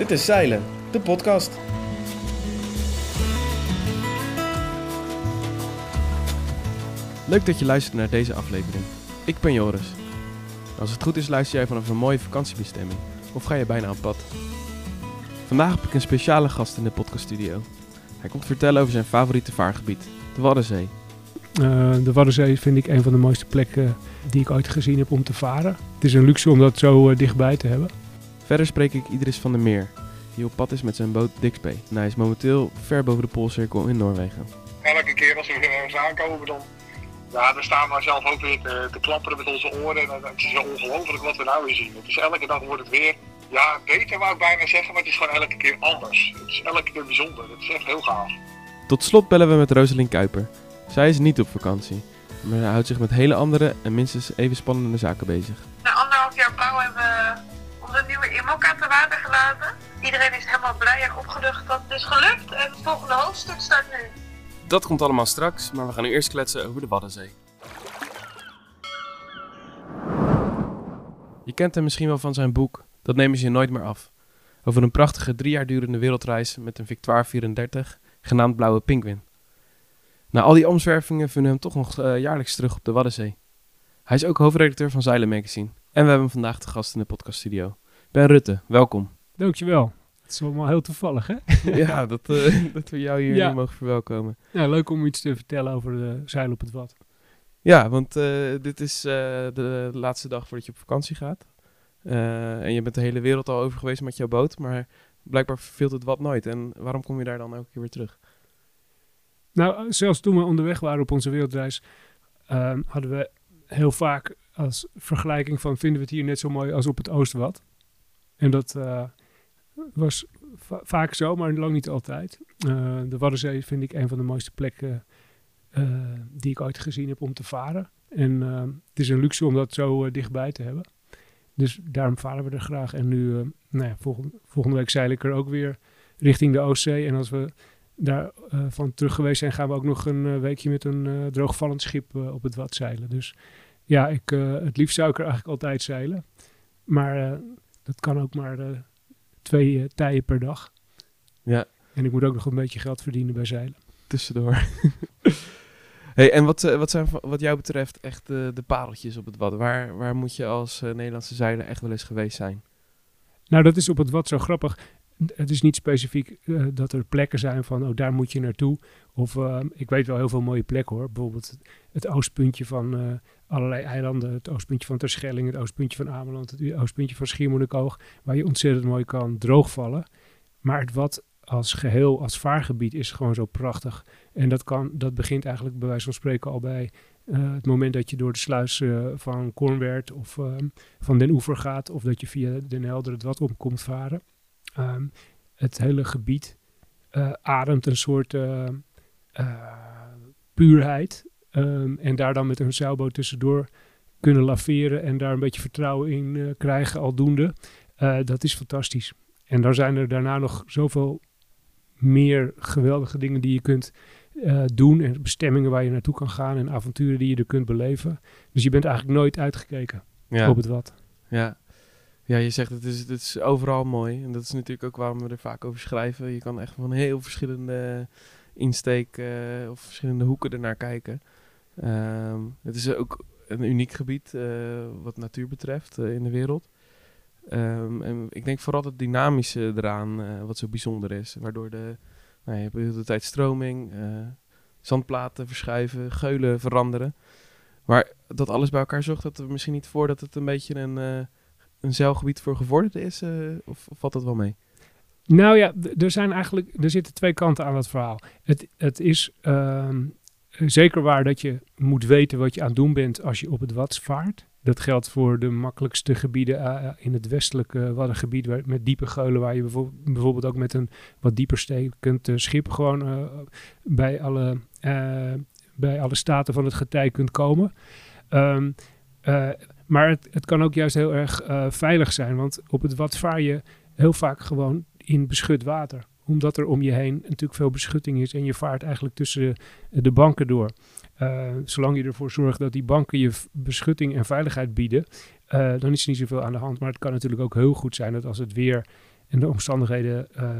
Dit is Zeilen, de podcast. Leuk dat je luistert naar deze aflevering. Ik ben Joris. Als het goed is luister jij vanaf een mooie vakantiebestemming of ga je bijna op pad. Vandaag heb ik een speciale gast in de podcaststudio. Hij komt vertellen over zijn favoriete vaargebied, de Waddenzee. Uh, de Waddenzee vind ik een van de mooiste plekken die ik ooit gezien heb om te varen. Het is een luxe om dat zo uh, dichtbij te hebben. Verder spreek ik Idris van der Meer, die op pad is met zijn boot Dixbay. En hij is momenteel ver boven de Poolcirkel in Noorwegen. Elke keer als we ergens aankomen, dan, ja, dan staan we zelf ook weer te, te klapperen met onze oren. En het is ongelooflijk wat we nou weer zien. Het is elke dag wordt het weer ja, beter wou ik bijna zeggen, maar het is gewoon elke keer anders. Het is elke keer bijzonder. Het is echt heel gaaf. Tot slot bellen we met Rosalien Kuiper. Zij is niet op vakantie, maar hij houdt zich met hele andere en minstens even spannende zaken bezig. Na anderhalf jaar bouw hebben we nieuwe IMOCA te water gelaten. Iedereen is helemaal blij en opgelucht dat het is gelukt en het volgende hoofdstuk start nu. Dat komt allemaal straks, maar we gaan nu eerst kletsen over de Waddenzee. Je kent hem misschien wel van zijn boek Dat nemen ze je nooit meer af. Over een prachtige drie jaar durende wereldreis met een Victoire 34, genaamd Blauwe Pinguïn. Na al die omzwervingen vinden we hem toch nog uh, jaarlijks terug op de Waddenzee. Hij is ook hoofdredacteur van Zeilen Magazine. En we hebben hem vandaag te gast in de podcaststudio. Ben Rutte, welkom. Dankjewel. Het is allemaal heel toevallig, hè? ja, dat, uh, dat we jou hier ja. mogen verwelkomen. Ja, leuk om iets te vertellen over de zeilen op het Wad. Ja, want uh, dit is uh, de laatste dag voordat je op vakantie gaat. en je bent de hele wereld al over geweest met jouw boot, maar blijkbaar verveelt het wat nooit. En waarom kom je daar dan elke keer weer terug? Nou, zelfs toen we onderweg waren op onze wereldreis, hadden we heel vaak als vergelijking van vinden we het hier net zo mooi als op het Oostwad. En dat uh, was va vaak zo, maar lang niet altijd. Uh, de Waddenzee vind ik een van de mooiste plekken die ik ooit gezien heb om te varen. En het is een luxe om dat zo dichtbij te hebben. Dus daarom varen we er graag. En nu, nou ja, volgende, volgende week zeil ik er ook weer richting de Oostzee. En als we daar uh, van terug geweest zijn, gaan we ook nog een weekje met een droogvallend schip op het wat zeilen. Dus ja, ik, het liefst zou ik er eigenlijk altijd zeilen. Maar dat kan ook maar twee tijen per dag. Ja. En ik moet ook nog een beetje geld verdienen bij zeilen. Tussendoor. hey, en wat, wat zijn wat jou betreft echt de pareltjes op het wat? Waar, waar moet je als Nederlandse zeiler echt wel eens geweest zijn? Nou, dat is op het wat zo grappig het is niet specifiek uh, dat er plekken zijn van, oh, daar moet je naartoe. Of uh, ik weet wel heel veel mooie plekken hoor. Bijvoorbeeld het, oostpuntje van uh, allerlei eilanden. Het oostpuntje van Terschelling, het oostpuntje van Ameland, het oostpuntje van Schiermonnikoog. Waar je ontzettend mooi kan droogvallen. Maar het wat als geheel, als vaargebied is gewoon zo prachtig. En dat, kan, dat begint eigenlijk bij wijze van spreken al bij het moment dat je door de sluis van Kornwerd of van Den Oever gaat. Of dat je via Den Helder het wat op komt varen. Um, het hele gebied uh, ademt een soort uh, uh, puurheid. Um, en daar dan met een zeilboot tussendoor kunnen laveren en daar een beetje vertrouwen in krijgen aldoende. dat is fantastisch. En dan zijn er daarna nog zoveel meer geweldige dingen die je kunt doen. En bestemmingen waar je naartoe kan gaan en avonturen die je er kunt beleven. Dus je bent eigenlijk nooit uitgekeken ja. op het wat. Ja, ja, je zegt het is, het is overal mooi. En dat is natuurlijk ook waarom we er vaak over schrijven. Je kan echt van heel verschillende insteek uh, of verschillende hoeken ernaar kijken. Um, het is ook een uniek gebied uh, wat natuur betreft uh, in de wereld. Um, en ik denk vooral het dynamische eraan wat zo bijzonder is. Waardoor de, nou, je hebt de hele tijd stroming, zandplaten verschuiven, geulen veranderen. Maar dat alles bij elkaar zorgt dat er misschien niet voor dat het een beetje een een zeilgebied voor gevorderden is? Uh, of, valt dat wel mee? Nou ja, er zijn eigenlijk er zitten twee kanten aan dat verhaal. Het, het is uh, zeker waar dat je moet weten wat je aan het doen bent als je op het Wats vaart. Dat geldt voor de makkelijkste gebieden uh, in het westelijke Waddengebied met diepe geulen, waar je bijvoorbeeld, ook met een wat dieper stekend uh, schip gewoon bij, alle, bij alle staten van het getij kunt komen. Um, maar het, kan ook juist heel erg uh, veilig zijn. Want op het wat vaar je heel vaak gewoon in beschut water. Omdat er om je heen natuurlijk veel beschutting is. En je vaart eigenlijk tussen de, de banken door. Uh, zolang je ervoor zorgt dat die banken je beschutting en veiligheid bieden. Uh, dan is er niet zoveel aan de hand. Maar het kan natuurlijk ook heel goed zijn dat als het weer en de omstandigheden eh,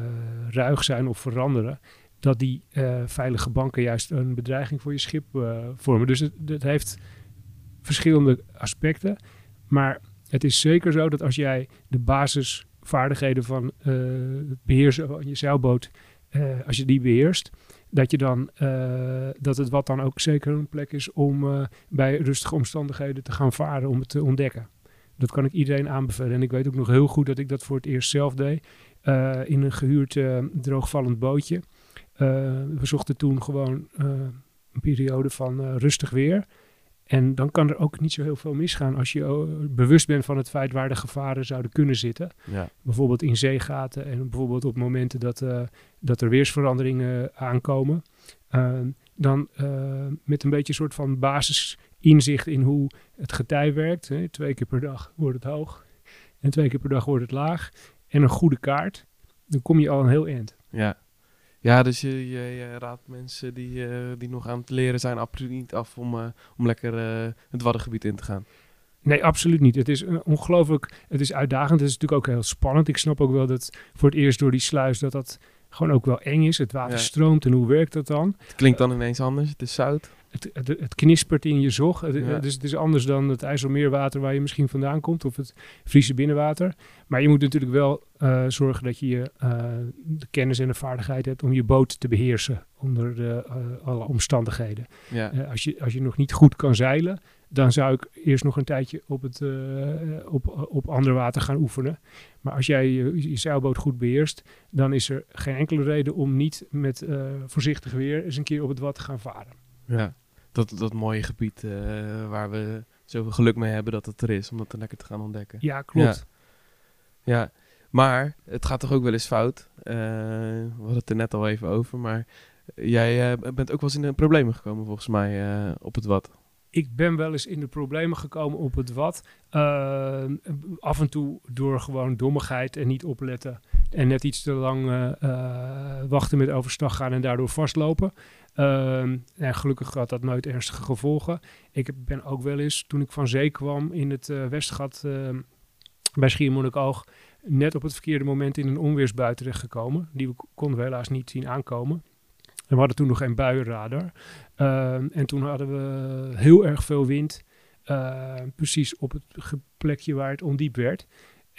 ruig zijn of veranderen, dat die eh, veilige banken juist een bedreiging voor je schip eh, vormen. Dus het, het heeft verschillende aspecten. Maar het is zeker zo dat als jij de basisvaardigheden van eh, het beheersen van je zeilboot, eh, als je die beheerst, dat je dan eh, dat het wat dan ook zeker een plek is om bij rustige omstandigheden te gaan varen om het te ontdekken. Dat kan ik iedereen aanbevelen. En ik weet ook nog heel goed dat ik dat voor het eerst zelf deed. in een gehuurd eh, droogvallend bootje. We zochten toen gewoon een periode van rustig weer. En dan kan er ook niet zo heel veel misgaan als je eh, bewust bent van het feit waar de gevaren zouden kunnen zitten. Ja. Bijvoorbeeld in zeegaten en bijvoorbeeld op momenten dat, eh, dat er weersveranderingen aankomen. Eh, dan eh, met een beetje een soort van basisinzicht in hoe het getij werkt. Hè. Twee keer per dag wordt het hoog en twee keer per dag wordt het laag. En een goede kaart, dan kom je al een heel eind. Ja. Ja, dus je, je, je raadt mensen die, eh, die nog aan het leren zijn absoluut niet af om, eh, om lekker eh, het Waddengebied in te gaan. Nee, absoluut niet. Het is ongelooflijk, het is uitdagend. Het is natuurlijk ook heel spannend. Ik snap ook wel dat voor het eerst door die sluis dat dat gewoon ook wel eng is. Het water Ja. stroomt en hoe werkt dat dan? Het klinkt dan ineens anders, het is zout. Het, het, het knispert in je zog. Het, Ja. Dus het is anders dan het IJsselmeerwater waar je misschien vandaan komt. Of het Friese binnenwater. Maar je moet natuurlijk wel eh, zorgen dat je eh, de kennis en de vaardigheid hebt om je boot te beheersen. Onder de, eh, alle omstandigheden. Ja. Als, je, als je nog niet goed kan zeilen, dan zou ik eerst nog een tijdje op, het, op, op ander water gaan oefenen. Maar als jij je, je zeilboot goed beheerst, dan is er geen enkele reden om niet met voorzichtig weer eens een keer op het wat te gaan varen. Ja. Dat, dat mooie gebied eh, waar we zoveel geluk mee hebben dat het er is, om dat lekker te gaan ontdekken. Ja, klopt. Ja, maar het gaat toch ook wel eens fout. Eh, we hadden het er net al even over, maar jij eh, bent ook wel eens in de problemen gekomen volgens mij op het wat. Ik ben wel eens in de problemen gekomen op het wat. Af en toe door gewoon dommigheid en niet opletten. En net iets te lang eh, eh, wachten met overstag gaan en daardoor vastlopen. Ehm, en gelukkig had dat nooit ernstige gevolgen. Ik ben ook wel eens, toen ik van zee kwam in het eh, Westgat ehm, bij Schiermonnikoog, net op het verkeerde moment in een onweersbui terechtgekomen. Die we konden we helaas niet zien aankomen. En we hadden toen nog geen buienradar. Ehm, en toen hadden we heel erg veel wind. precies op het plekje waar het ondiep werd.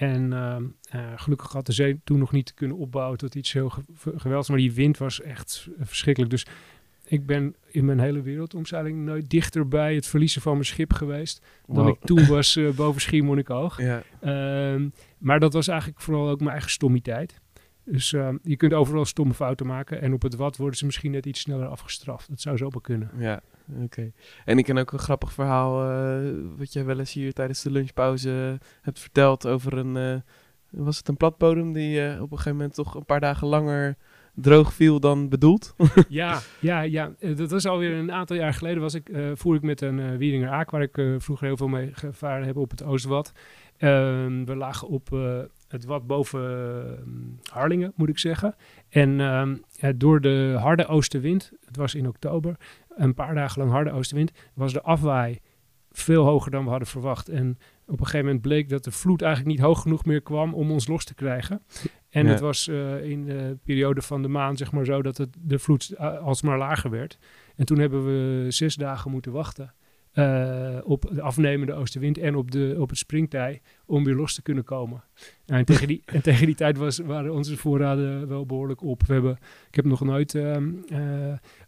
En ehm, eh, gelukkig had de zee toen nog niet kunnen opbouwen tot iets heel ge- ge- geweldigs. Maar die wind was echt verschrikkelijk. Dus ik ben in mijn hele wereldomzeiling nooit dichter bij het verliezen van mijn schip geweest. Dan ik toen was eh, boven Schiermonnikoog. Ja, Ehm, maar dat was eigenlijk vooral ook mijn eigen stommiteit. Dus ehm, je kunt overal stomme fouten maken. En op het wat worden ze misschien net iets sneller afgestraft. Dat zou zo wel kunnen. ja, oké. En ik ken ook een grappig verhaal eh, wat jij wel eens hier tijdens de lunchpauze hebt verteld over een, eh, was het een platbodem die eh, op een gegeven moment toch een paar dagen langer droog viel dan bedoeld? ja, ja, ja. Eh, dat was alweer een aantal jaar geleden. Was ik, eh voer ik met een eh Wieringer Aak, waar ik eh, vroeger heel veel mee gevaren heb op het Oostwad. Ehm, we lagen op eh, het wat boven eh, Harlingen, moet ik zeggen. En ehm, door de harde oostenwind, het was in oktober, een paar dagen lang harde oostenwind, was de afwaai veel hoger dan we hadden verwacht. En op een gegeven moment bleek dat de vloed eigenlijk niet hoog genoeg meer kwam om ons los te krijgen. En Ja. het was eh, in de periode van de maan zeg maar zo dat het, de vloed uh, alsmaar lager werd. En toen hebben we zes dagen moeten wachten eh, op de afnemende oostenwind en op, de, op het springtij om weer los te kunnen komen. Nou, en, tegen die, en tegen die tijd was, waren onze voorraden wel behoorlijk op. We hebben, ik heb nog nooit eh,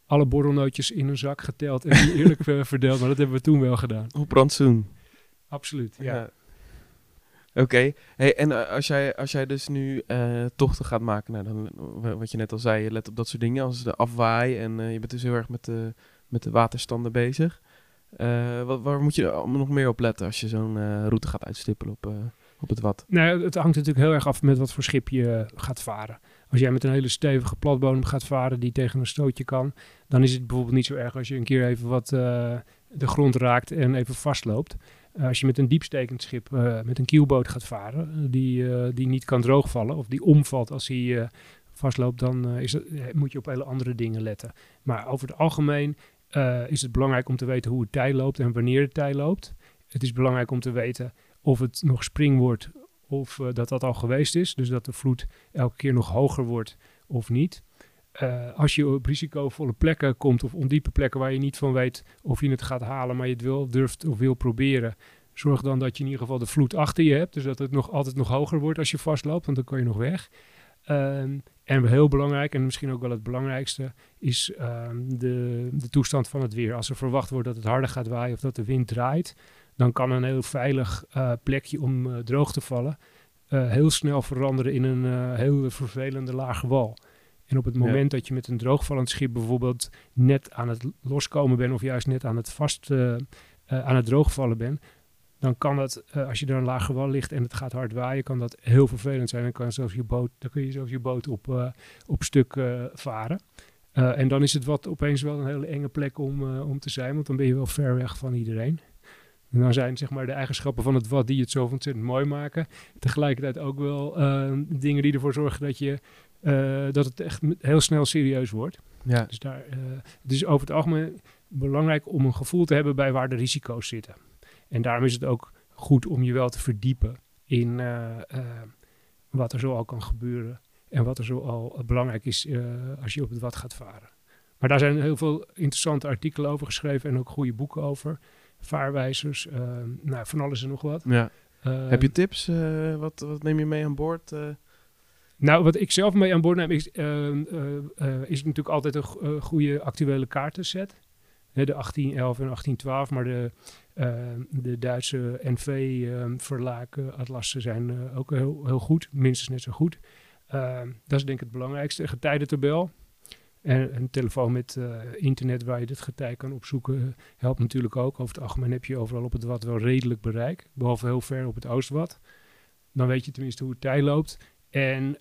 alle borrelnootjes in een zak geteld en die eerlijk eh, verdeeld, maar dat hebben we toen wel gedaan. Op rantsoen. Absoluut, ja. Ja. Oké, hey, en als, jij, als jij dus nu tochten gaat maken, nou, dan, wa- wat je net al zei, je let op dat soort dingen als de afwaai en je bent dus heel erg met de, met de waterstanden bezig. Eh, wat, waar moet je nog meer op letten als je zo'n eh, route gaat uitstippelen op, eh, op het wat? Nou, het hangt natuurlijk heel erg af met wat voor schip je gaat varen. Als jij met een hele stevige platbodem gaat varen die tegen een stootje kan, dan is het bijvoorbeeld niet zo erg als je een keer even wat de grond raakt en even vastloopt. Als je met een diepstekend schip, met een kielboot gaat varen, die, die niet kan droogvallen of die omvalt als hij vastloopt, dan is het, moet je op hele andere dingen letten. Maar over het algemeen eh, is het belangrijk om te weten hoe het tij loopt en wanneer het tij loopt. Het is belangrijk om te weten of het nog spring wordt of eh, dat dat al geweest is. Dus dat de vloed elke keer nog hoger wordt of niet. Eh, als je op risicovolle plekken komt of ondiepe plekken waar je niet van weet of je het gaat halen, maar je het wil, durft of wil proberen, zorg dan dat je in ieder geval de vloed achter je hebt. Dus dat het nog altijd nog hoger wordt als je vastloopt, want dan kan je nog weg. Ehm, en heel belangrijk, en misschien ook wel het belangrijkste, is ehm, de, de toestand van het weer. Als er verwacht wordt dat het harder gaat waaien of dat de wind draait, dan kan een heel veilig eh, plekje om eh, droog te vallen eh, heel snel veranderen in een heel vervelende lage wal. En op het moment dat je met een droogvallend schip bijvoorbeeld net aan het loskomen bent of juist net aan het vast aan het droogvallen bent, dan kan dat, als je er een lage wal ligt en het gaat hard waaien, kan dat heel vervelend zijn. Dan, kan zelfs je boot, dan kun je zelfs je boot op, op stuk varen. en dan is het wat opeens wel een hele enge plek om, om te zijn, want dan ben je wel ver weg van iedereen. En dan zijn zeg maar de eigenschappen van het wat die het zo ontzettend mooi maken. Tegelijkertijd ook wel dingen die ervoor zorgen dat, je, dat het echt heel snel serieus wordt. Ja. Dus daar, het is over het algemeen belangrijk om een gevoel te hebben bij waar de risico's zitten. En daarom is het ook goed om je wel te verdiepen in wat er zo al kan gebeuren. En wat er zo al belangrijk is als je op het wat gaat varen. Maar daar zijn heel veel interessante artikelen over geschreven en ook goede boeken over vaarwijzers, uh, nou, van alles en nog wat. Ja. Uh, Heb je tips? Uh, wat, wat neem je mee aan boord? Nou, wat ik zelf mee aan boord neem is, is natuurlijk altijd een goede actuele kaartenset. de 1811 en 1812, maar de, de Duitse NV-verlaken atlassen zijn ook heel, heel goed, minstens net zo goed. dat is denk ik het belangrijkste. Getijdentabel, en een telefoon met uh, internet waar je dit getij kan opzoeken helpt natuurlijk ook. Over het algemeen heb je overal op het wat wel redelijk bereik. Behalve heel ver op het oostwad. Dan weet je tenminste hoe het tij loopt. En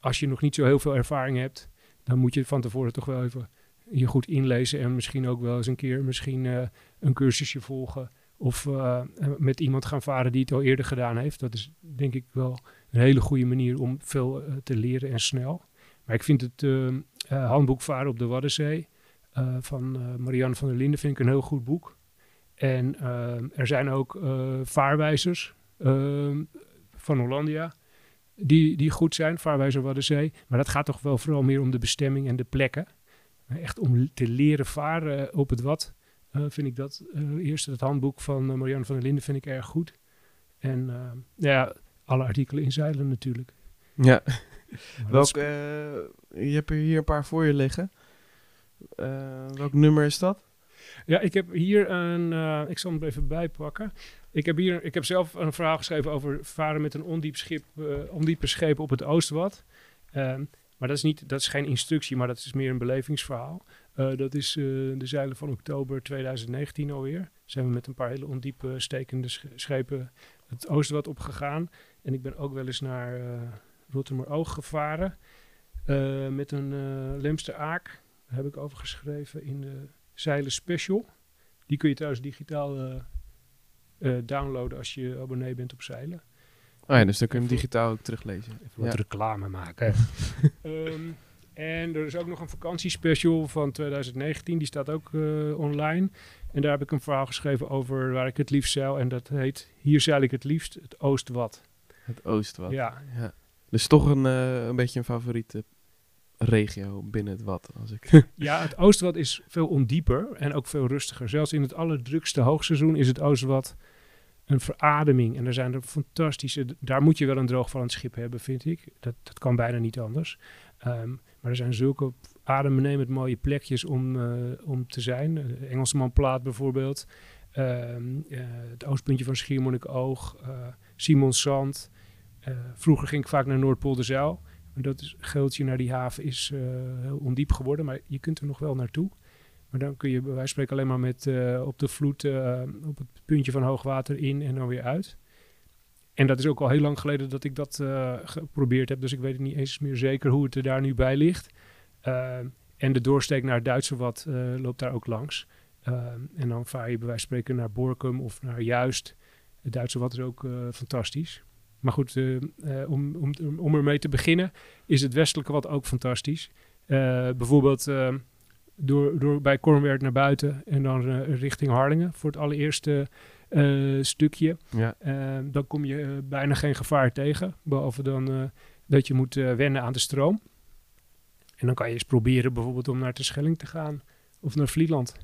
als je nog niet zo heel veel ervaring hebt, dan moet je van tevoren toch wel even je goed inlezen. En misschien ook wel eens een keer misschien, uh, een cursusje volgen. Of uh, met iemand gaan varen die het al eerder gedaan heeft. Dat is denk ik wel een hele goede manier om veel te leren en snel. Maar ik vind het handboek Varen op de Waddenzee van Marianne van der Linden vind ik een heel goed boek. En er zijn ook vaarwijzers ehm, van Hollandia die, die goed zijn, vaarwijzer Waddenzee. Maar dat gaat toch wel vooral meer om de bestemming en de plekken. Echt om te leren varen op het wat, vind ik dat eerst het handboek van Marianne van der Linden vind ik erg goed. En ja, alle artikelen in zeilen natuurlijk. Ja. Welk, uh, je hebt er hier een paar voor je liggen. Uh, welk nummer is dat? Ja, ik heb hier een. Uh, ik zal hem even bijpakken. Ik heb hier. Ik heb zelf een verhaal geschreven over varen met een ondiep schip, ondiepe scheep op het Oostwad. Maar dat is, niet, dat is geen instructie, maar dat is meer een belevingsverhaal. dat is de zeilen van oktober 2019 alweer. Zijn we met een paar hele ondiepe stekende schepen het Oostwad opgegaan. En ik ben ook wel eens naar Oog gevaren. Uh, met een uh, Lemster Aak. Daar heb ik over geschreven in de Zeilen Special. Die kun je thuis digitaal uh, downloaden als je abonnee bent op Zeilen. Oh ja, dus dan kun je hem digitaal ook teruglezen. Even wat reclame maken. um, en er is ook nog een vakantiespecial van 2019. Die staat ook online. En daar heb ik een verhaal geschreven over waar ik het liefst zeil. En dat heet Hier zeil ik het liefst, het Oostwad. Het Oostwad. Ja. ja. Dus toch een, uh, een beetje een favoriete regio binnen het wat. Als ik ja, het Oostwad is veel ondieper en ook veel rustiger. Zelfs in het allerdrukste hoogseizoen is het Oostwad een verademing. En er zijn er fantastische... Daar moet je wel een droogvallend schip hebben, vind ik. Dat, dat kan bijna niet anders. Um, maar er zijn zulke adembenemend mooie plekjes om, uh, om te zijn. De Engelsmanplaat bijvoorbeeld. Um, uh, het oostpuntje van Schiermonnikoog. Uh, vroeger ging ik vaak naar Noordpolderzeil. Dat is, geeltje naar die haven is heel ondiep geworden, maar je kunt er nog wel naartoe. Maar dan kun je bij wijze van spreken alleen maar met, uh, op de vloed op het puntje van hoogwater in en dan weer uit. En dat is ook al heel lang geleden dat ik dat geprobeerd heb, dus ik weet niet eens meer zeker hoe het er daar nu bij ligt. en de doorsteek naar het Duitse wat loopt daar ook langs. en dan vaar je bij wijze van spreken naar Borkum of naar Juist. Het Duitse wat is ook fantastisch. Maar goed, om, om, om ermee te beginnen, is het westelijke wat ook fantastisch. Bijvoorbeeld door, door bij Kornwerd naar buiten en dan richting Harlingen voor het allereerste eh, stukje. Ja. Eh, dan kom je eh, bijna geen gevaar tegen. Behalve dan eh, dat je moet eh, wennen aan de stroom. En dan kan je eens proberen bijvoorbeeld om naar Terschelling te gaan. Of naar Vlieland.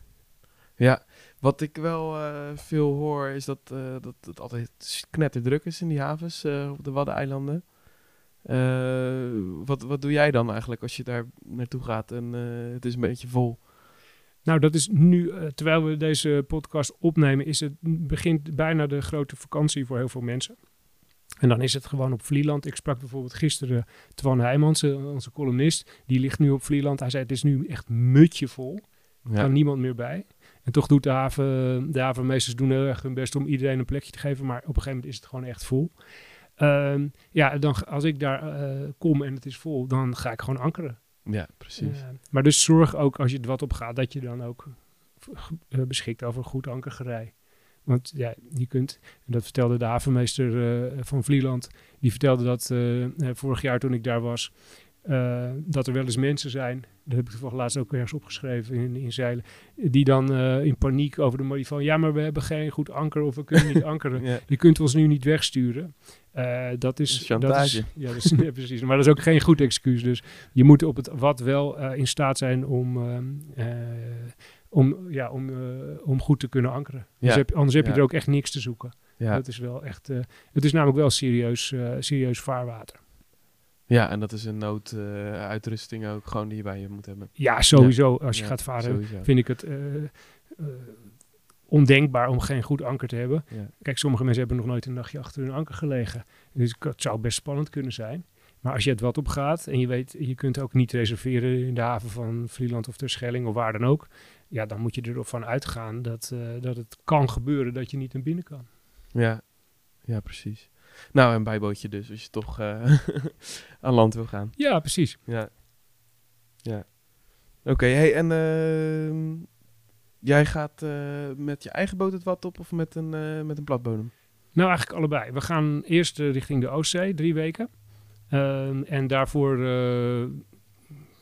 Ja, wat ik wel eh, veel hoor is dat, eh, dat het altijd knetterdruk is in die havens eh, op de Waddeneilanden. Eh wat, wat doe jij dan eigenlijk als je daar naartoe gaat en eh, het is een beetje vol? Nou, dat is nu, eh, terwijl we deze podcast opnemen, is het, begint bijna de grote vakantie voor heel veel mensen. En dan is het gewoon op Vlieland. Ik sprak bijvoorbeeld gisteren Twan Heijmans, onze columnist. Die ligt nu op Vlieland. Hij zei, het is nu echt mutje vol. Er Ja, kan niemand meer bij. En toch doet de, haven, de havenmeesters doen heel erg hun best om iedereen een plekje te geven. Maar op een gegeven moment is het gewoon echt vol. Ehm, ja, dan, als ik daar eh, kom en het is vol, dan ga ik gewoon ankeren. ja precies. Eh, maar dus zorg ook als je het wat op gaat, dat je dan ook eh, beschikt over goed ankergerij. Want ja, je kunt, en dat vertelde de havenmeester eh, van Vlieland, die vertelde dat vorig jaar toen ik daar was, dat er wel eens mensen zijn, dat heb ik toevallig laatst ook ergens opgeschreven in, in Zeilen, die dan eh, in paniek over de modie van, ja, maar we hebben geen goed anker of we kunnen niet ankeren. Ja, Je kunt ons nu niet wegsturen. Eh, dat is Chantage. Dat is, ja, dat is, ja, precies. Maar dat is ook geen goed excuus. Dus je moet op het wat wel eh, in staat zijn om, om, ja, om, om goed te kunnen ankeren. Anders Ja. heb, anders heb je er ook echt niks te zoeken. Dat is wel echt. het is namelijk wel serieus, serieus vaarwater. Ja, en dat is een nooduitrusting ook gewoon die je bij je moet hebben. Ja, sowieso. Als je Ja, gaat varen, sowieso. vind ik het eh, eh, ondenkbaar om geen goed anker te hebben. Ja. Kijk, sommige mensen hebben nog nooit een nachtje achter hun anker gelegen. Dus het zou best spannend kunnen zijn. Maar als je het wat op gaat en je weet, je kunt ook niet reserveren in de haven van Vlieland of Terschelling of waar dan ook. Ja, dan moet je ervan uitgaan dat, eh, dat het kan gebeuren dat je niet naar binnen kan. Ja. ja, precies. Nou, een bijbootje dus, als je toch eh, aan land wil gaan. Ja, precies. Ja. Ja. Oké, hey, en ehm, jij gaat eh, met je eigen boot het wat op of met een, eh, met een platbodem? Nou, eigenlijk allebei. We gaan eerst richting de Oostzee, drie weken. Ehm, en daarvoor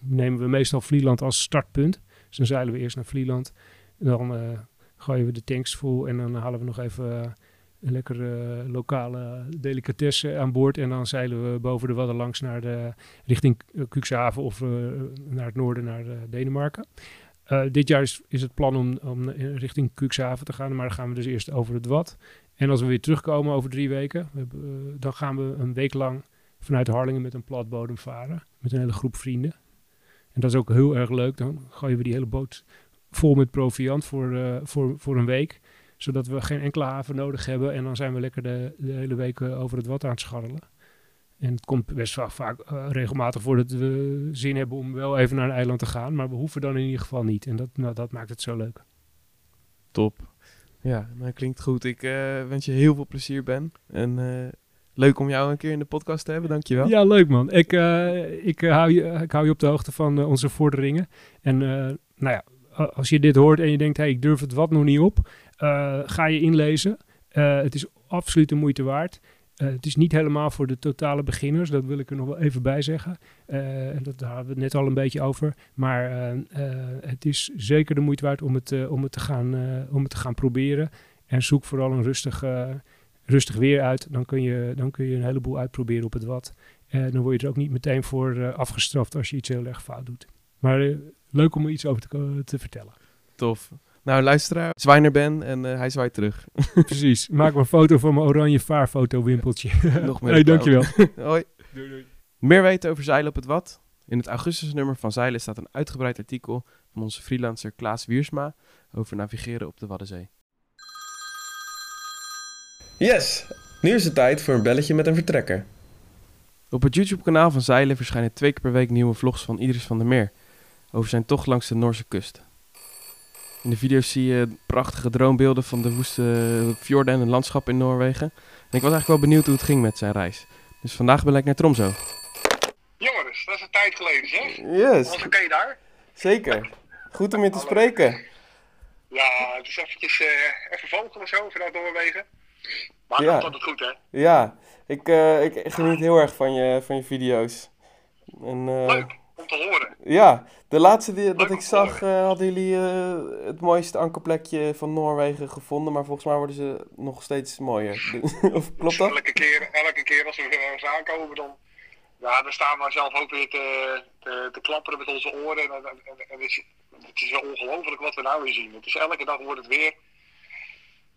nemen we meestal Vlieland als startpunt. Dus dan zeilen we eerst naar Vlieland. Dan gooien we de tanks vol en dan halen we nog even lekkere eh, lokale delicatesse aan boord. En dan zeilen we boven de Wadden langs naar de, richting eh, Cuxhaven of eh, naar het noorden, naar Denemarken. Dit jaar is, is het plan om, om richting Cuxhaven te gaan, maar dan gaan we dus eerst over het Wad. En als we weer terugkomen over drie weken, dan gaan we een week lang vanuit Harlingen met een platbodem varen. Met een hele groep vrienden. En dat is ook heel erg leuk. Dan gooien we die hele boot vol met proviant voor, voor, voor een week. Zodat we geen enkele haven nodig hebben. En dan zijn we lekker de, de hele week eh, over het wat aan het scharrelen. En het komt best wel vaak eh, regelmatig voor dat we zin hebben om wel even naar een eiland te gaan. Maar we hoeven dan in ieder geval niet. En dat, nou, dat maakt het zo leuk. Top. Ja, nou klinkt goed. Ik eh, wens je heel veel plezier, Ben. En leuk om jou een keer in de podcast te hebben, dankjewel. Ja, leuk man. Ik, ik, hou je, ik hou je op de hoogte van onze vorderingen. En nou ja, als je dit hoort en je denkt, hey, ik durf het wat nog niet op, ga je inlezen. Eh, het is absoluut de moeite waard. Eh, het is niet helemaal voor de totale beginners, dat wil ik er nog wel even bij zeggen. Eh, en dat daar hadden we het net al een beetje over. Maar eh, eh, het is zeker de moeite waard om het, eh, om het, te, gaan, eh, om het te gaan proberen. En zoek vooral een rustig, eh, rustig weer uit. Dan kun, je, dan kun je een heleboel uitproberen op het wat. Eh, dan word je er ook niet meteen voor eh, afgestraft als je iets heel erg fout doet. Maar eh, leuk om er iets over te, te vertellen. Tof. Nou, luisteraar, zwijner Ben en eh, hij zwaait terug. Precies. Maak maar een foto van mijn oranje vaarfoto wimpeltje. Nog meer hey, dankjewel. Hoi. Doei, doei. Meer weten over zeilen op het Wad? In het augustusnummer van Zeilen staat een uitgebreid artikel van onze freelancer Klaas Wiersma over navigeren op de Waddenzee. Yes, nu is het tijd voor een belletje met een vertrekker. Op het YouTube-kanaal van Zeilen verschijnen twee keer per week nieuwe vlogs van Idris van der Meer over zijn tocht langs de Noorse kust. In de video's zie je prachtige droombeelden van de woeste fjorden en het landschap in Noorwegen. En ik was eigenlijk wel benieuwd hoe het ging met zijn reis. Dus vandaag ben ik naar Tromso. Jongens, dat is een tijd geleden zeg. Yes, Was oké daar? zeker. Goed om je te spreken. Ja, het is eventjes eh, even vogelen zo vanuit Noorwegen. Maar Ja. komt altijd goed hè. Ja, ik, eh, ik geniet heel erg van je, van je video's. En, eh, Leuk om te horen. Ja, de laatste die, dat ik zag, eh, hadden jullie eh, het mooiste ankerplekje van Noorwegen gevonden. Maar volgens mij worden ze nog steeds mooier. of klopt dat? Elke keer, elke keer als we weer ergens aankomen, dan, ja, dan staan we zelf ook weer te, te, te klapperen met onze oren. En, en, en, en het is, het is wel ongelooflijk wat we nou weer zien. Het is elke dag wordt het weer,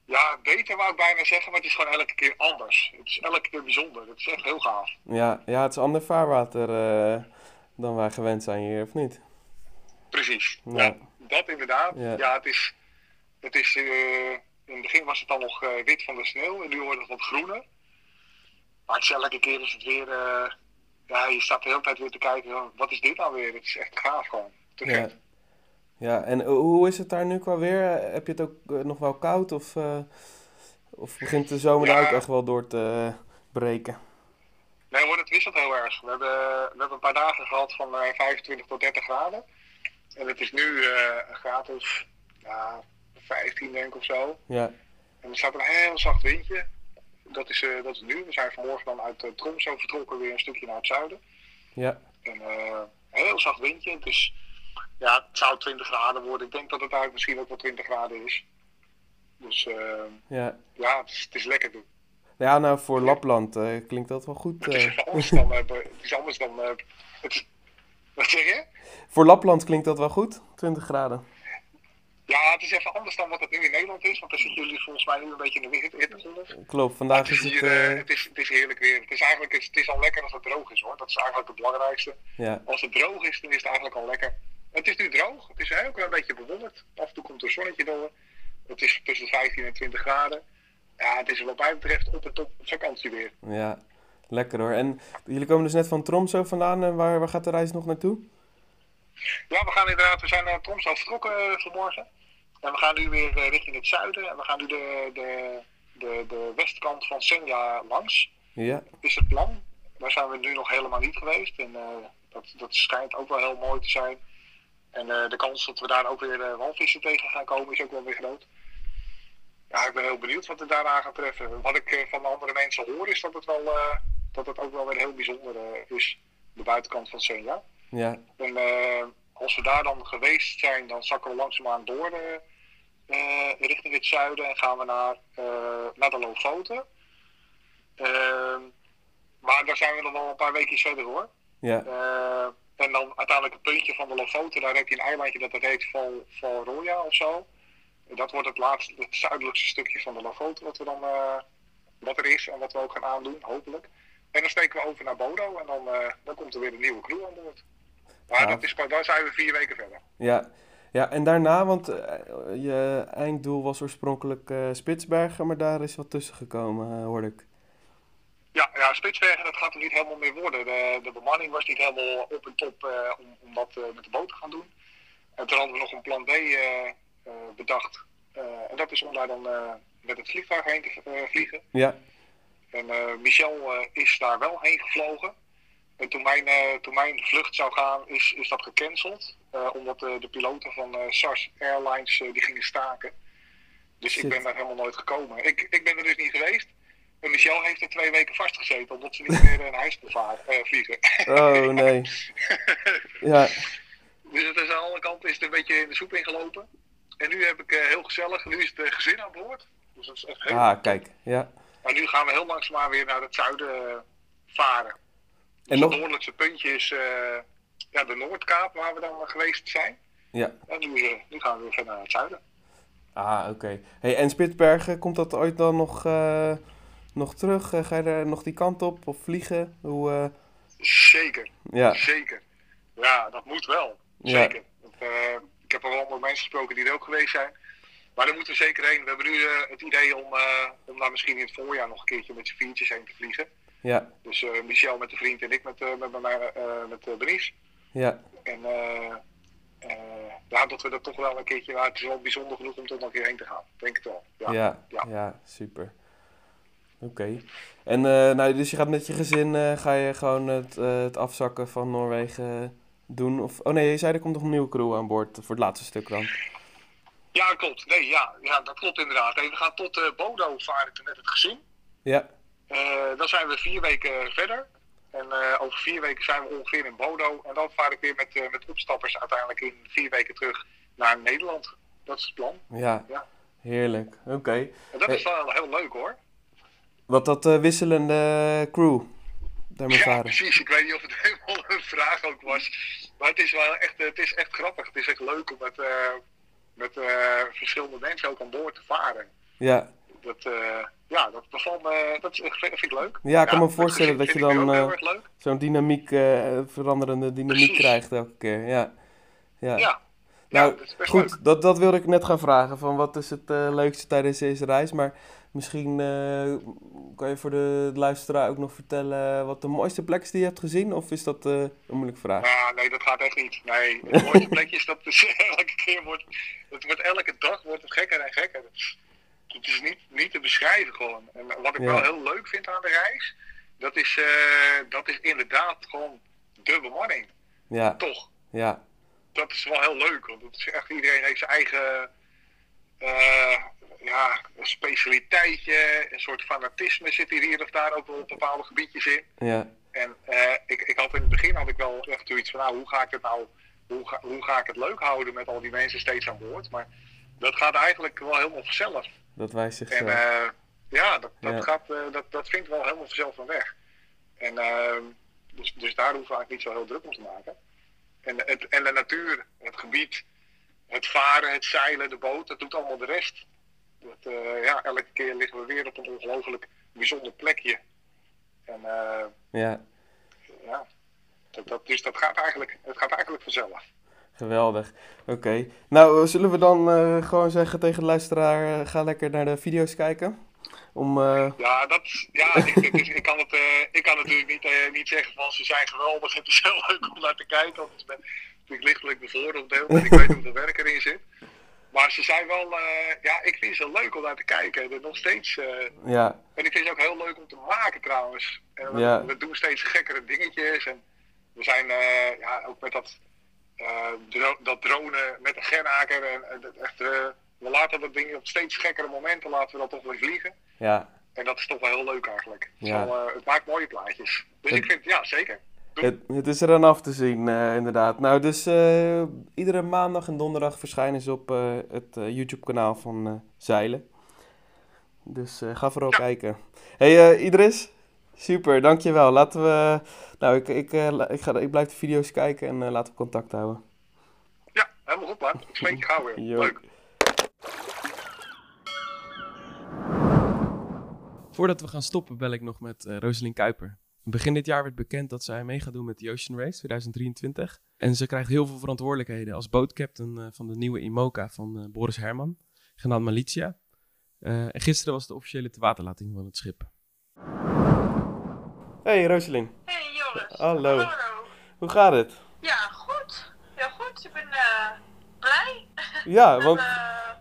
ja, beter wou ik bijna zeggen, maar het is gewoon elke keer anders. Het is elke keer bijzonder. Het is echt heel gaaf. Ja, ja, het is ander vaarwater eh, dan wij gewend zijn hier, of niet? Precies. Ja. Ja, dat inderdaad. Ja. Ja, het is, het is eh, in het begin was het dan nog eh, wit van de sneeuw en nu wordt het wat groener. Maar het is elke keer is het weer, eh, ja, je staat de hele tijd weer te kijken, wat is dit nou weer? Het is echt gaaf gewoon. Te Ja. gek. Ja, en hoe is het daar nu qua weer? Heb je het ook nog wel koud of, of begint de zomer daar ook echt wel door te breken? Het wisselt heel erg. We hebben, we hebben een paar dagen gehad van eh, 25 tot 30 graden. En het is nu eh, een graad of ja, 15 denk ik of zo. Ja, En er staat een heel zacht windje. Dat is, eh, dat is nu. We zijn vanmorgen dan uit uh, Tromsø vertrokken weer een stukje naar het zuiden. ja, En eh, heel zacht windje. Dus ja, het zou 20 graden worden. Ik denk dat het eigenlijk misschien ook wel 20 graden is. Dus eh, ja. ja, het is, het is lekker doen. Ja, nou voor Lapland eh, klinkt dat wel goed. Het is eh. anders dan. eh, het is anders dan. het wat zeg je? Voor Lapland klinkt dat wel goed, 20 graden. Ja, het is even anders dan wat het nu in Nederland is. Want daar zitten jullie volgens mij nu een beetje in de hitte- hittegolf. Klopt, vandaag het is, het... eh, het, is, het is heerlijk weer. Het is eigenlijk het is al lekker als het droog is hoor. Dat is eigenlijk het belangrijkste. ja, Als het droog is, dan is het eigenlijk al lekker. Het is nu droog. Het is heel klein beetje bewolkt. Af en toe komt er een zonnetje door. Het is tussen de 15 en 20 graden. Ja, het is wat mij betreft op en top vakantie weer. ja, lekker hoor. En jullie komen dus net van Tromsø vandaan. En waar, waar gaat de reis nog naartoe? Ja, we gaan inderdaad, we zijn naar Tromsø vertrokken eh, vanmorgen. En we gaan nu weer eh, richting het zuiden. En we gaan nu de, de, de, de westkant van Senja langs. Ja, Is het plan. Daar zijn we nu nog helemaal niet geweest. En eh, dat, dat schijnt ook wel heel mooi te zijn. En eh, de kans dat we daar ook weer eh, walvissen tegen gaan komen is ook wel weer groot. Ja, ik ben heel benieuwd wat het daaraan gaat treffen. Wat ik eh, van de andere mensen hoor is dat het, wel, eh, dat het ook wel weer heel bijzonder eh, is. De buitenkant van Senja. ja, En als we daar dan geweest zijn, dan zakken we langzaamaan door richting het zuiden en gaan we naar, naar de Lofoten. Ehm, maar daar zijn we nog wel een paar weken verder hoor. ja, en dan uiteindelijk het puntje van de Lofoten, daar heb je een eilandje dat heet Val, Valroya of zo. Dat wordt het laatste, het zuidelijkste stukje van de Lofoten wat, we dan, eh, wat er is en wat we ook gaan aandoen, hopelijk. En dan steken we over naar Bodo en dan, eh, dan komt er weer een nieuwe crew aan boord. Maar Gaaf. dat is, dan zijn we vier weken verder. ja. Ja, en daarna, want eh, je einddoel was oorspronkelijk Spitsbergen, maar daar is wat tussen gekomen, eh, hoorde ik. Ja, ja, Spitsbergen, dat gaat er niet helemaal meer worden. De, de bemanning was niet helemaal op en top om, om dat met de boot te gaan doen. En toen hadden we nog een plan B bedacht. Eh, en dat is om daar dan eh, met het vliegtuig heen te eh, vliegen. Ja, En eh, Michel eh, is daar wel heen gevlogen. En toen mijn, eh, toen mijn vlucht zou gaan, is, is dat gecanceld. Eh, omdat eh, de piloten van eh, SARS Airlines eh, die gingen staken. Dus Shit. ik ben daar helemaal nooit gekomen. Ik, ik ben er dus niet geweest. En Michel heeft er twee weken vastgezeten omdat ze niet meer naar huis eh, vliegen. oh nee. Ja, dus het is aan alle kanten is het een beetje in de soep ingelopen. En nu heb ik eh, heel gezellig, nu is het eh, gezin aan boord. Dus dat is echt heel ah, kijk, ja. Maar nu gaan we heel langzaamaan weer naar het zuiden eh, varen. En Dus nog- het noordelijkste puntje is ja, de Noordkaap, waar we dan geweest zijn. Ja, En nu, nu gaan we weer verder naar het zuiden. ah, oké. Hey, en Spitsbergen, komt dat ooit dan nog, nog terug? Ga je er nog die kant op of vliegen? Hoe, Zeker, ja, zeker. Ja, dat moet wel. Zeker. Ik heb al wel met mensen gesproken die er ook geweest zijn. Maar daar moeten we zeker heen. We hebben nu eh, het idee om, eh, om daar misschien in het voorjaar nog een keertje met z'n viertjes heen te vliegen. ja, Dus eh, Michel met de vriend en ik met, met, met, met Benice. ja, En ja, dat we dat toch wel een keertje, het is wel bijzonder genoeg om tot nog een keer heen te gaan. Denk het wel. Ja. ja, ja, ja. super. Oké. En nou, dus je gaat met je gezin, ga je gewoon het, het afzakken van Noorwegen doen? Of, oh nee, je zei er komt nog een nieuwe crew aan boord voor het laatste stuk dan. Ja, klopt. Nee, ja, ja, dat klopt inderdaad. Hey, we gaan tot eh, Bodo varen met het gezin. Ja, Eh, dan zijn we vier weken verder. En eh, over vier weken zijn we ongeveer in Bodo. En dan vaar ik weer met, met opstappers uiteindelijk in vier weken terug naar Nederland. Dat is het plan. Ja, Ja. heerlijk. Oké. En dat is wel heel leuk hoor. Wat dat wisselende crew daarmee Ja, varen. precies. Ik weet niet of het een vraag ook was. Maar het is wel echt, het is echt grappig. Het is echt leuk om met, eh, met eh, verschillende mensen ook aan boord te varen. Ja. Dat, eh, ja, dat bevalt me, dat is, echt- vind ik leuk. ja, ik kan me voorstellen dat je dan zo'n dynamiek, veranderende dynamiek Precies. krijgt elke keer. Ja. Ja. Ja. Nou, ja, dat Goed, leuk. dat, dat wilde ik net gaan vragen. Van wat is het leukste tijdens deze reis? Maar misschien eh, kan je voor de luisteraar ook nog vertellen wat de mooiste plek is die je hebt gezien? Of is dat eh, een moeilijke vraag? Nou, nee, dat gaat echt niet. Nee, de mooiste plekjes, dat is elke keer wordt, het wordt elke dag wordt het gekker en gekker. Het is, het is niet, niet te beschrijven gewoon. En wat ik Ja. wel heel leuk vind aan de reis, dat is, eh, dat is inderdaad gewoon de bemanning. Ja, Toch? ja, Dat is wel heel leuk, want het is echt, iedereen heeft zijn eigen eh, ja, een specialiteitje, een soort fanatisme zit hier, hier of daar ook wel op bepaalde gebiedjes in. ja, En eh, ik, ik had in het begin had ik wel echt zoiets van, nou, hoe ga ik het nou, hoe ga, hoe ga ik het leuk houden met al die mensen steeds aan boord? Maar dat gaat eigenlijk wel helemaal vanzelf. dat wijst zich. En eh, ja, dat, dat, Ja. Gaat, eh, dat, dat vindt wel helemaal vanzelf van weg. En eh, dus, dus daar hoeven we eigenlijk niet zo heel druk om te maken. En, het, en de natuur, het gebied, het varen, het zeilen, de boot, dat doet allemaal de rest. Dat, eh, ja, elke keer liggen we weer op een ongelooflijk bijzonder plekje. En eh, Ja, ja, dat, dat, dus dat gaat eigenlijk, het gaat eigenlijk vanzelf. geweldig. Oké. Nou, zullen we dan eh, gewoon zeggen tegen de luisteraar, eh, ga lekker naar de video's kijken? Om, eh, Ja, dat, ja ik, ik, kan het, eh, ik kan natuurlijk niet, eh, niet zeggen van ze zijn geweldig. Het is heel leuk om naar te kijken. Want ik ben natuurlijk lichtelijk bevooroordeeld en ik weet hoeveel werk erin zit. Maar ze zijn wel, eh, ja, ik vind ze leuk om naar te kijken. Er nog steeds, eh, ja, en ik vind ze ook heel leuk om te maken trouwens. En we, Ja. we doen steeds gekkere dingetjes. En we zijn eh, ja, ook met dat, dro- dat dronen met een genhaker. En, en dat echt, we laten dat ding op steeds gekkere momenten laten we dat toch weer vliegen. ja. En dat is toch wel heel leuk eigenlijk. Ja. eh, het maakt mooie plaatjes. Dus ik vind, ja, zeker. Het, het is er aan af te zien, eh, inderdaad. Nou, dus eh, iedere maandag en donderdag verschijnen ze op eh, het YouTube-kanaal van eh, Zeilen. Dus eh, ga vooral Ja. kijken. hey, eh, Idris, super, dankjewel. Laten we... Nou, ik, ik, eh, ik, ga, ik blijf de video's kijken en eh, laten we contact houden. Ja, helemaal goed, man. Ik spreek je gauw weer. Leuk. Voordat we gaan stoppen bel ik nog met Roselien Kuiper. Begin dit jaar werd bekend dat zij mee gaat doen met de Ocean Race 2023. En ze krijgt heel veel verantwoordelijkheden als bootcaptain eh, van de nieuwe IMOCA van eh, Boris Herman, genaamd Malitia. Eh, en gisteren was de officiële tewaterlating van het schip. Hey Roselien, Hey Joris. Hallo. Hallo. hoe gaat het? Ja, goed. Heel goed. Ik ben eh, blij. Ja, want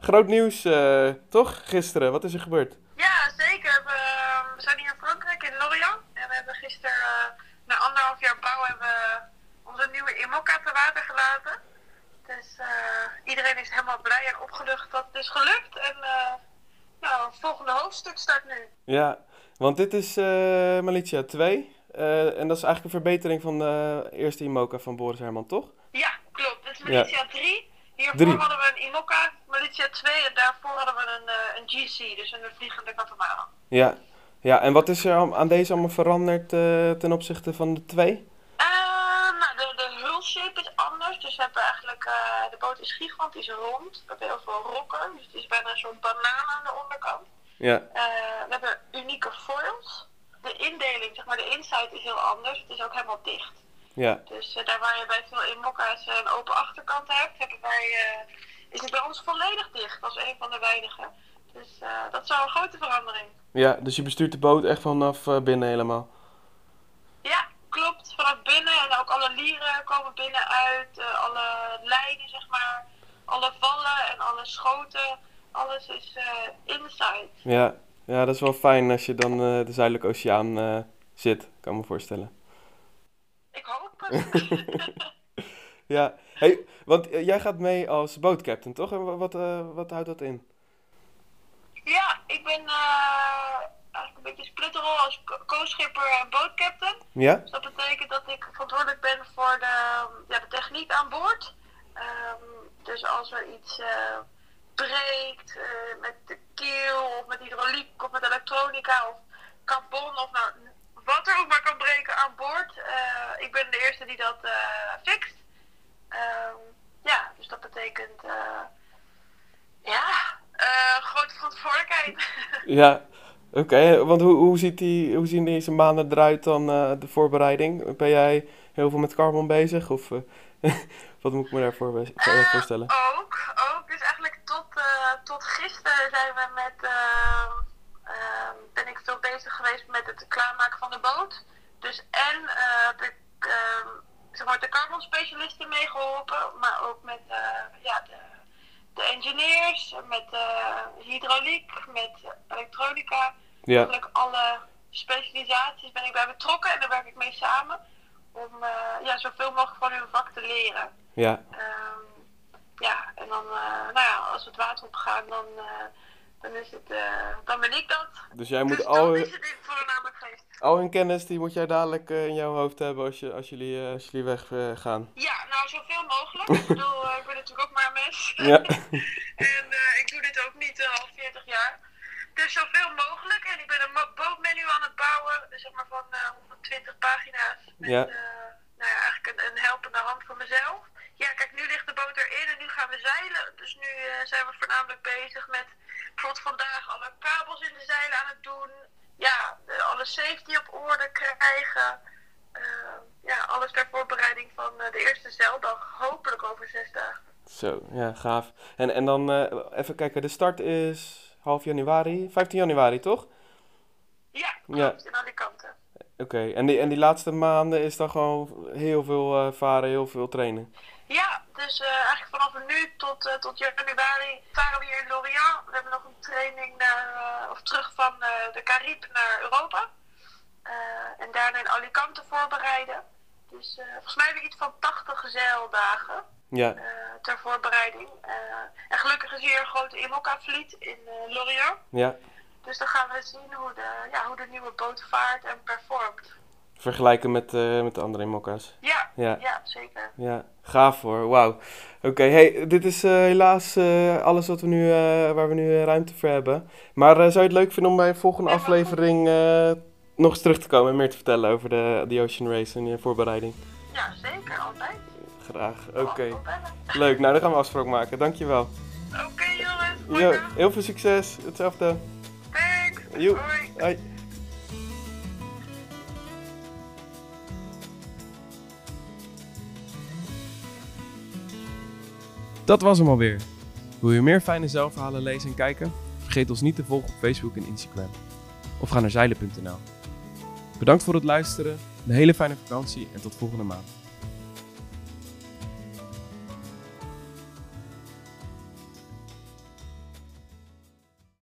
groot nieuws eh, toch? Gisteren, wat is er gebeurd? ja, zeker. We, hebben, eh, we zijn hier in Frankrijk, in Lorient. En we hebben gisteren, eh, na anderhalf jaar bouw, hebben we onze nieuwe IMOCA te water gelaten. Dus eh, iedereen is helemaal blij en opgelucht dat het is gelukt. En eh, nou, het volgende hoofdstuk start nu. Ja, want dit is eh Malitia 2. eh, en dat is eigenlijk een verbetering van de eerste IMOCA van Boris Herman, toch? Ja, klopt. Dit is Militia 3. Hiervoor Drie. hadden we een IMOCA, Militia 2 en daarvoor hadden we een, een GC, dus een vliegende katamaran. Ja. Ja, en wat is er aan deze allemaal veranderd ten opzichte van de twee? Eh, nou, de, de hulshape is anders. Dus we hebben de boot is gigantisch rond. We hebben heel veel rokken, dus het is bijna soort banaan aan de onderkant. Ja, Eh, we hebben unieke foils. De indeling, zeg maar, de inside is heel anders. Het is ook helemaal dicht. ja, Dus eh, daar waar je bij veel IMOCA's eh, een open achterkant hebt, hebben wij, eh, is het bij ons volledig dicht als een van de weinigen. Dus eh, dat is wel een grote verandering. ja. Dus je bestuurt de boot echt vanaf eh, binnen helemaal. Ja, klopt. Vanaf binnen en ook alle lieren komen binnenuit. eh alle lijnen, zeg maar. Alle vallen en alle schoten. Alles is eh, inside. Ja. ja, dat is wel fijn als je dan eh, de Zuidelijke Oceaan zit, kan me voorstellen. Ik hoop het. Ja, hey, want jij gaat mee als bootcaptain, toch? En wa- wat, eh, wat houdt dat in? ja, ik ben eigenlijk een beetje splitterrol als co- co-schipper en bootcaptain. Ja? Dus dat voor de, ja, de techniek aan boord. Ehm, dus als er iets eh, breekt eh, met de keel of met hydrauliek of met elektronica of carbon of nou, wat er ook maar kan breken aan boord. eh, ik ben de eerste die dat fixt. Ehm, ja, dus dat betekent ja, grote verantwoordelijkheid. Ja, oké. Want hoe, hoe, ziet die, hoe zien deze maanden eruit dan, eh, de voorbereiding? Ben jij heel veel met carbon bezig? Of eh, wat moet ik me daarvoor be- Eh, voorstellen? Ook, ook. Dus eigenlijk tot, tot gisteren zijn we met, ben ik veel bezig geweest met het klaarmaken van de boot. Dus en heb ik ehm, zeg maar, de carbon specialisten meegeholpen, maar ook met ja, de, de engineers, met eh, hydrauliek, met elektronica. Ja, Eigenlijk alle specialisaties ben ik bij betrokken en daar werk ik mee samen. Om eh, ja, zoveel mogelijk van hun vak te leren. ja, Ehm, ja, en dan, eh, nou ja, als we het water opgaan, dan, dan is het, dan ben ik dat. dus jij Dus moet dat al, het geweest. al hun kennis, die moet jij dadelijk in jouw hoofd hebben als, je, als jullie, als jullie weg eh, gaan. Ja, nou, zoveel mogelijk. ik bedoel, ik ben natuurlijk ook maar een mens. Ja, en eh, ik doe dit ook niet eh, al 40 jaar. Dus zoveel mogelijk. En ik ben een bootmenu aan het bouwen, dus zeg maar van eh 120 pagina's. Met, Ja. eh, nou ja, eigenlijk een, een helpende hand voor mezelf. Ja, kijk, nu ligt de boot erin en nu gaan we zeilen. Dus nu eh, zijn we voornamelijk bezig met bijvoorbeeld vandaag alle kabels in de zeilen aan het doen. Ja, eh, alle safety op orde krijgen. Eh, ja, alles ter voorbereiding van eh, de eerste zeildag. Hopelijk over zes dagen. zo, ja, gaaf. En, en dan eh, even kijken, de start is half januari, 15 januari toch? Ja, Ja. klopt, in Alicante. Oké, en, die, en die laatste maanden is dan gewoon heel veel eh, varen, heel veel trainen. Ja, dus eh, eigenlijk vanaf nu tot, tot januari varen we hier in Lorient. We hebben nog een training naar, of terug van de Cariben naar Europa. En daarna in Alicante voorbereiden. Dus volgens mij hebben we iets van 80 zeildagen Ja, eh, ter voorbereiding. Eh, en gelukkig is hier een grote IMOCA-vliet in eh, Lorient. ja. Dus dan gaan we zien hoe de, ja, hoe de nieuwe boot vaart en performt. Vergelijken met, met de andere mokka's. Ja, Ja. ja zeker. Ja, gaaf hoor, wauw. Oké, hey, dit is helaas alles wat we nu, waar we nu ruimte voor hebben. Maar zou je het leuk vinden om bij een volgende Ja, aflevering nog eens terug te komen en meer te vertellen over de, de Ocean Race en je voorbereiding? Ja, zeker, altijd. Graag, oké. Leuk, nou dan gaan we afspraak maken, dankjewel. Oké jongens, Jo, heel veel succes, hetzelfde. Thanks. Jo. Hoi. Hoi. Dat was hem alweer. Wil je meer fijne zelfverhalen lezen en kijken? Vergeet ons niet te volgen op Facebook en Instagram. Of ga naar zeilen.nl. Bedankt voor het luisteren, een hele fijne vakantie en tot volgende maand.